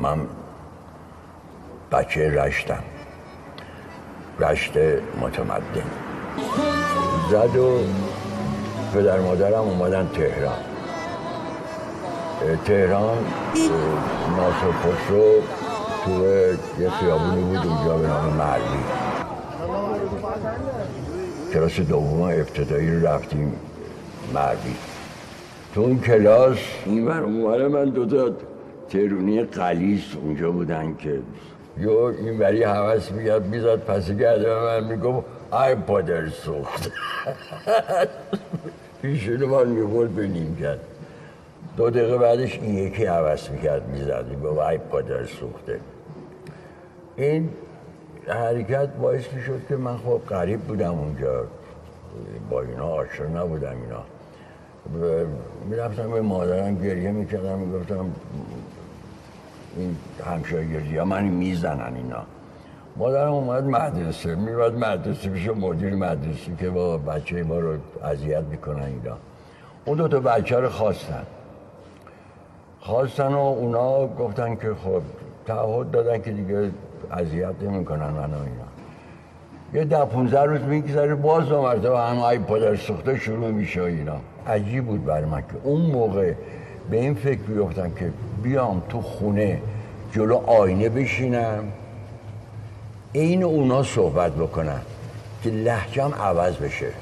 من بچه رشتم. رشت متمدن. زد و پدر مادرم اومدن تهران. تهران ناصر خسرو تو یه خیابونی بود اونجا به نام مردی کلاس دوم ابتدایی رو رفتیم مردی تو اون کلاس این بر اونوره من دوتا ترونی قلیس اونجا بودن که یو این بری حوث میگرد می‌زد پس گرده من میگم ای پادر سوخت. پیشونو من میگرد به نیم کرد. دو دقیقه بعدش این یکی حوث می‌کرد می‌زد. میگم ای پادر سوخته. این حرکت باعث می‌شد که من خب قریب بودم اونجا. با اینا آشنا نبودم اینا. می‌رفتم به مادرم گریه می‌کردم می‌گفتم این همشاگردی ها من می‌زنن اینا. مادرم اومد مدرسه میرد مدرسه پیش مدیر مدرسه که با بچه ما رو اذیت می‌کنن اینا. اون دو تا بچه رو خواستن. خواستن و اونا گفتن که خب تعهد دادن که دیگه اذیت نمی‌کنن من و اینا. یه ده 15 روز میگذره باز دو مرتبه هم پدر سوخته شروع میشه اینا. عجیب بود بر من که اون موقع به این فکر بیفتم که بیام تو خونه جلو آینه بشینم. این اونا صحبت بکنم که لحجم عوض بشه.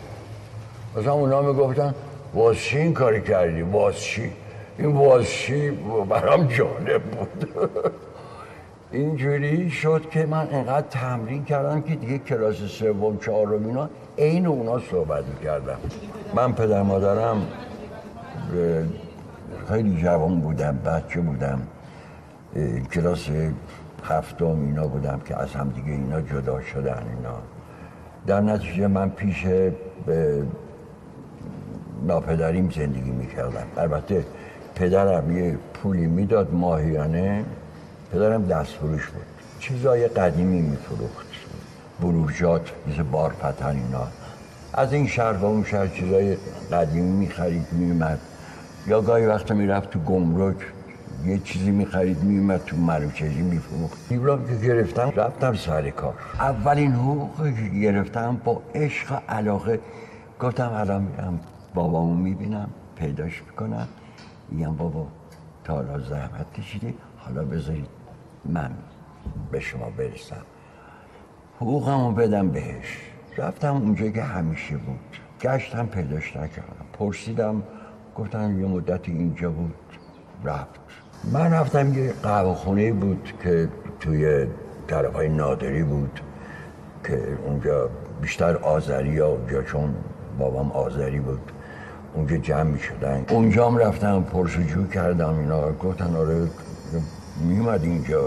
مثلا اونا می‌گفتن واز چی این کاری کردی؟ واز چی؟ این واز چی؟ برام جالب بود. اینجوری شد که من انقدر تمرین کردم که دیگه کلاس سوم چهارم اینا عین اونا صحبت می‌کردم من پدر مادرم خیلی جوان بودم بچه بودم کلاس هفتم اینا بودم که از هم دیگه اینا جدا شدن اینا. در نتیجه من پیش ناپدریم زندگی می‌کردم. البته پدرم یه پولی می‌داد ماهیانه پدرم دست فروش بود. چیزای قدیمی میفروخت. بروجات مثل بارپتن اینا. از این شهر و اون شهر چیزای قدیمی می‌خرید میومد یا گاهی وقتا می‌رفت تو گمرک یه چیزی می‌خرید میومد تو مروچجی میفروخت. دیبرام که گرفتم رفتم سر کار. اولین حقوقی که گرفتم با عشق و علاقه گفتم الان میرم بابامو می‌بینم پیداش می‌کنم. میگم بابا تا حالا زحمت کشیدی حالا بذارید من به شما برسم. حقوقمو بدم بهش. رفتم اونجا که همیشه بود. گشتم پیداش نکردم. پرسیدم گفتن یه مدتی اینجا بود رفت. من رفتم یه قهوه خونه بود که توی طرف های نادری بود که اونجا بیشتر آذری ها اونجا چون بابام آذری بود اونجا جمع می شدن اونجا هم رفتم پرسجو کردم اینا گفتن آره میومد اینجا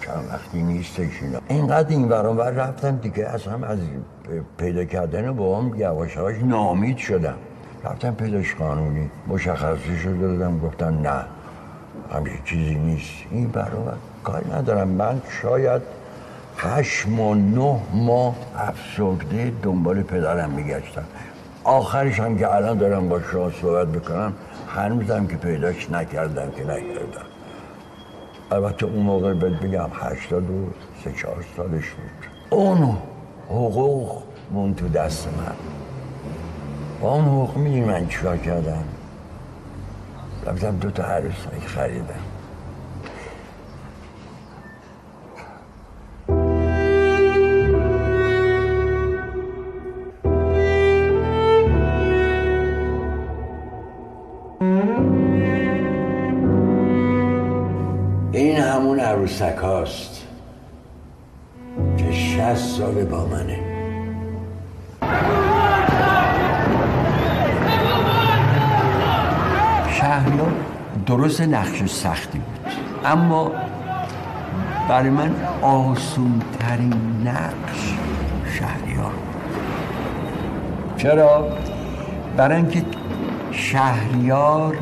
چند وقتی نیستش اینا. اینقدر این ور رفتم دیگه اصلا از پیدا کردن بابام یواش یواش نامید شدم. رفتم پیداش قانونی. مشخصی شده دادم گفتن نه. همچه چیزی نیست. این برابر. کاری ندارم. من شاید هشت ماه نه ماه افسرده دنبال پدرم میگشتم. آخرش هم که الان دارم با شما صحبت بکنم هنوزم که پیداش نکردم که نکردم. البته اون موقع بهت بگم هشتاد و سه چهار سالش بود. اون حقوق مون تو دست من. با اون حقوق می‌دونی من چیکار کردم؟ رفتم دو تا عروسایی خریدم. شهریار درست نقش سختی بود. اما برای من آسون ترین نقش شهریار چرا؟ برای اینکه شهریار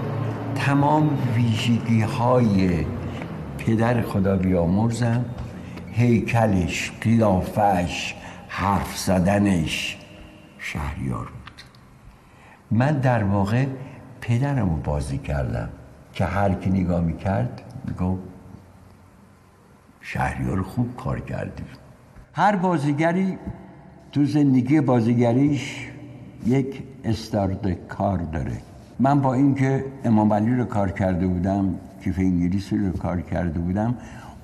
تمام ویژگی های پدر خدا بیامرزم هیکلش قیافش حرف زدنش شهریار بود. من در واقع پدرم رو بازی کردم که هر کی نگاه می‌کرد میگو شهریار خوب کار کردیم هر بازیگری تو زندگی بازیگریش یک استارت کار داره. من با اینکه امام علی رو کار کرده بودم کیف انگلیسی رو کار کرده بودم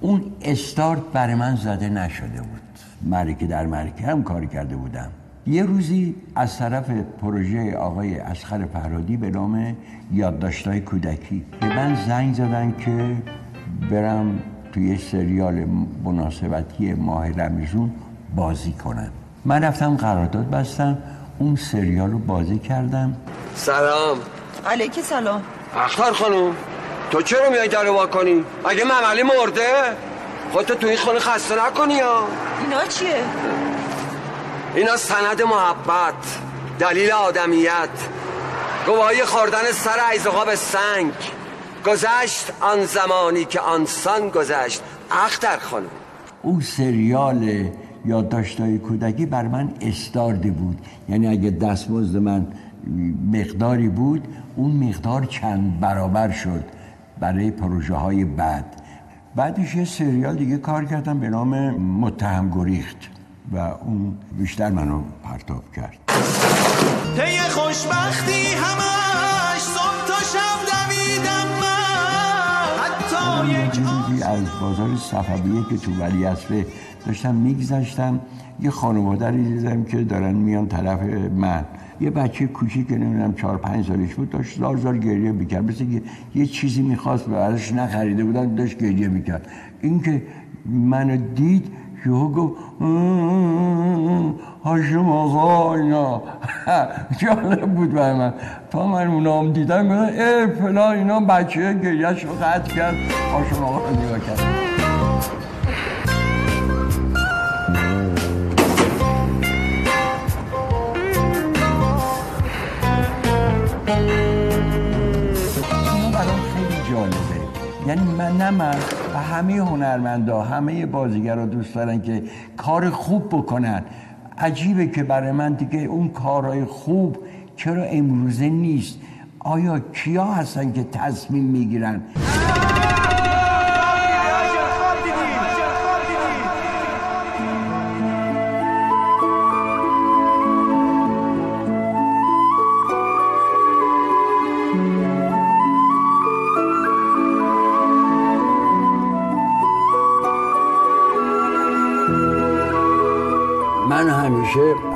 اون استارت برای من زده نشده بود. مرکه در مرکه هم کار کرده بودم. یه روزی از طرف پروژه آقای اسخر فرادی به نام یادداشت‌های کودکی به من زنگ زدن که برم توی سریال مناسبتی ماه رمزون بازی کنم. من رفتم قرارداد بستم اون سریال رو بازی کردم. سلام. علیکی سلام. اختر خانم تو چرا میای در وا کنی؟ اگه مملی مرده؟ خودتو تو این خونه خسته نکنی یا؟ اینا چیه؟ اینا سند محبت دلیل آدمیت. گواهی خوردن سر ایزقا به سنگ. گذشت آن زمانی که آنسان گذشت. اختر خانم. اون سریال یادداشت‌های کودکی بر من استاردی بود. یعنی اگه دستمزد من مقداری بود اون مقدار چند برابر شد برای پروژه های بعد. بعدش یه سریال دیگه کار کردم به نام متهم گریخت. و اون بیشتر منو پرتاب کرد. طی خوشبختی همش صبح تا شب دویدم من. حتی یک از بازار صفویه که تو ولی اصفه داشتم میگذشتم. یه خانواده رو دیدم که دارن میان طرف من. یه بچه کوچیک که نمی‌دونم چهار پنج سالش بود داشت زار زار گریه می‌کرد. مثل که یه چیزی می‌خواست و ازش نخریده بودن داشت گریه می‌کرد. این که منو دید یهو گفت هاشم آقا اینا جالب بود برای من تا من اونام دیدم گفتم ای فلا اینا بچه گریهش رو قطع کرد هاشم آقا رو نگاه کرد یعنی من نه و همه هنرمندا همه بازیگرا دوست دارن که کار خوب بکنن. عجیبه که برای من دیگه اون کارهای خوب چرا امروزه نیست؟ آیا کیا هستن که تصمیم می‌گیرن؟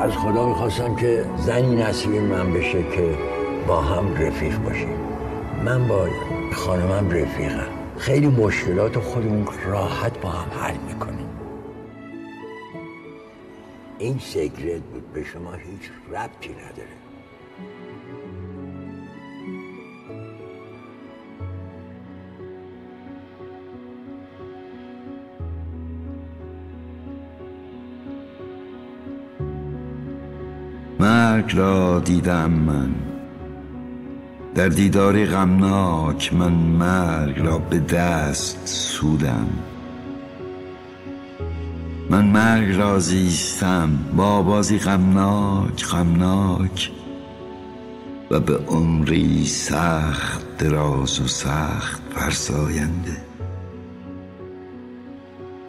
از خدا می‌خواستم که زنی نصیب من بشه که با هم رفیق باشیم. من با خانمم رفیقم. خیلی مشکلات خودمون راحت با هم حل می‌کنیم. این سیکرت بود به شما هیچ ربطی نداره. مرگ را دیدم من. در دیداری غمناک من مرگ را به دست سودم. من مرگ را زیستم با بازی غمناک غمناک و به عمری سخت دراز و سخت فرساینده.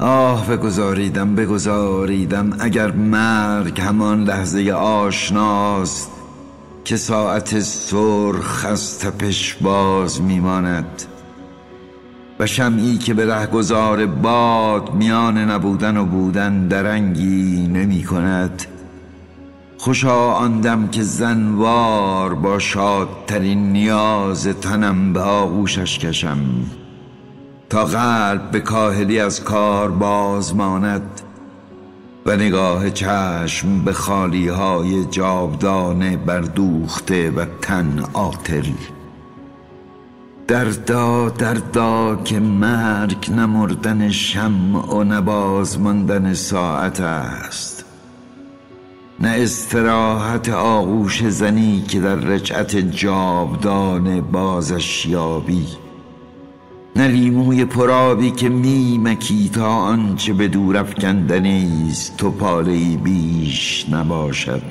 آه بگذاریدم بگذاریدم اگر مرگ همان لحظه آشناست که ساعت سرخ از تپش باز میماند و شمعی که به رهگذار باد میان نبودن و بودن درنگی نمی کند خوشا آن دم که زنوار با شادترین نیاز تنم به آغوشش کشم. تا قلب به کاهلی از کار باز ماند و نگاه چشم به خالی های جاودانه بردوخته و تن عاطل. دردا دردا که مرگ نمردن شمع و نباز ماندن ساعت است. نه استراحت آغوش زنی که در رجعت جاودانه بازش یابی. نه لیموی پرابی که میمکی تا آنچه به دور افکندنی است تو پاله بیش نباشد.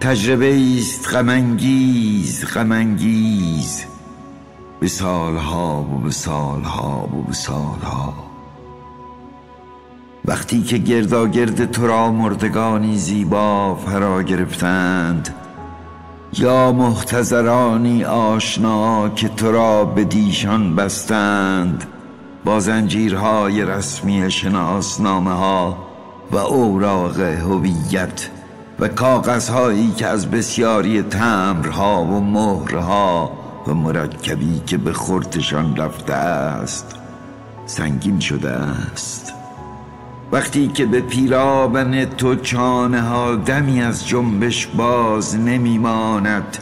تجربه است غمانگیز غمانگیز. به سالها و به سالها و به سالها. وقتی که گرداگرد تو را مردگانی زیبا فرا گرفتند یا محتضرانی آشنا که تو را به دیشان بستند با زنجیرهای رسمی شناسنامه ها و اوراق هویت و کاغذهایی که از بسیاری تمرها و مهرها و مرکبی که به خورتشان رفته است سنگین شده است. وقتی که به پیرابن تو چانه ها دمی از جنبش باز نمیماند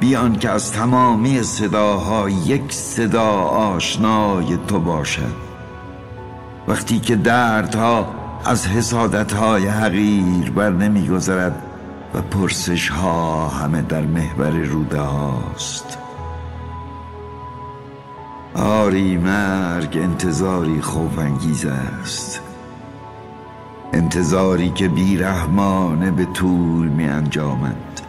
بیان که از تمامی صداها یک صدا آشنای تو باشد. وقتی که دردها از حسادت های حقیر بر نمیگذرد و پرسش ها همه در محور روده هاست. آری مرگ انتظاری خوفانگیز است. انتظاری که بیرحمانه به طول می انجامد.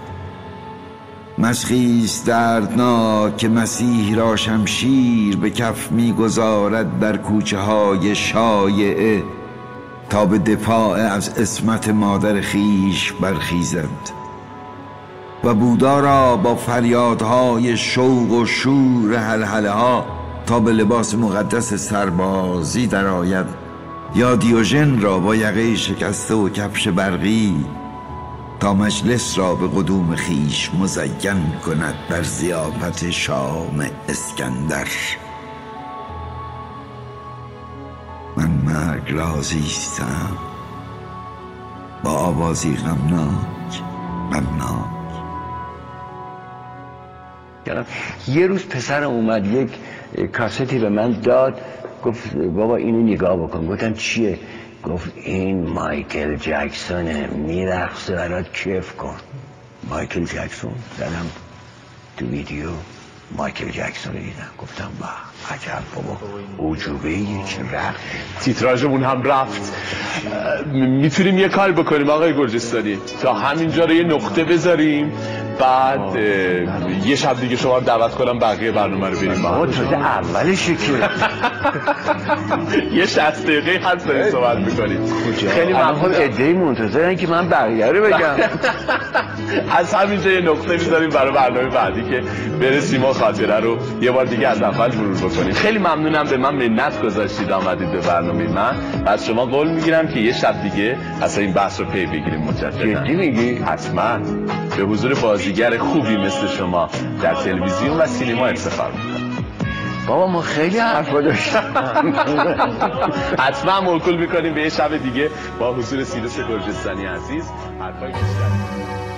مسخیست دردناک که مسیح را شمشیر به کف می‌گذارد در کوچه های شایعه تا به دفاع از اسمت مادر خیش برخیزد. و بودا را با فریادهای شوق و شور حلحله ها تا به لباس مقدس سربازی درآید. یا دیوژن را با یقه شکسته و کفش برقی تا مجلس را به قدوم خیش مزین کند بر زیافت شام اسکندر. من مرگ رازیستم با آوازی غمناک غمناک. یه روز پسرم اومد یک کاستی به من داد. گفت بابا اینو نگاه بکن. گفتم چیه؟ گفت این مایکل جکسونه. میرقصه برات کیف کن. مایکل جکسون؟ زدم تو ویدیو. مایکل جکسون رو دیدم. گفتم با عجب بابا. عجوبه چه رقص تیتراژمون هم رفت. می‌تونیم یه کار بکنیم آقای گرجستانی. تا همینجا رو یه نقطه بذاریم. بعد یه شب دیگه شما رو دعوت کنم بقیه برنامه رو بریم با بابا. تازه اولشه که یه 60 دقیقه حد داریم صحبت می‌کنیم. خیلی الان خب ممنون ادهی منتظرن که من بقیه رو بگم. از همینجا یه نقطه می‌ذاریم برای برنامه بعدی که برسیم و خاطره رو یه بار دیگه از اول مرور بکنیم. خیلی ممنونم به من منت گذاشتید آمدید به برنامه من. از شما قول می‌گیرم که یه شب دیگه اصلا این بحث رو پی بگیریم مجددا جدی میگی؟ حتما. به حضور بازیگر خوبی مثل شما در تلویزیون و سینما افتخار می‌کنم. بابا ما خیلی حرفا داشتم حتما موکول می‌کنیم به یه شب دیگه با حضور سیروس گرجستانی عزیز. حرفای بیشتر.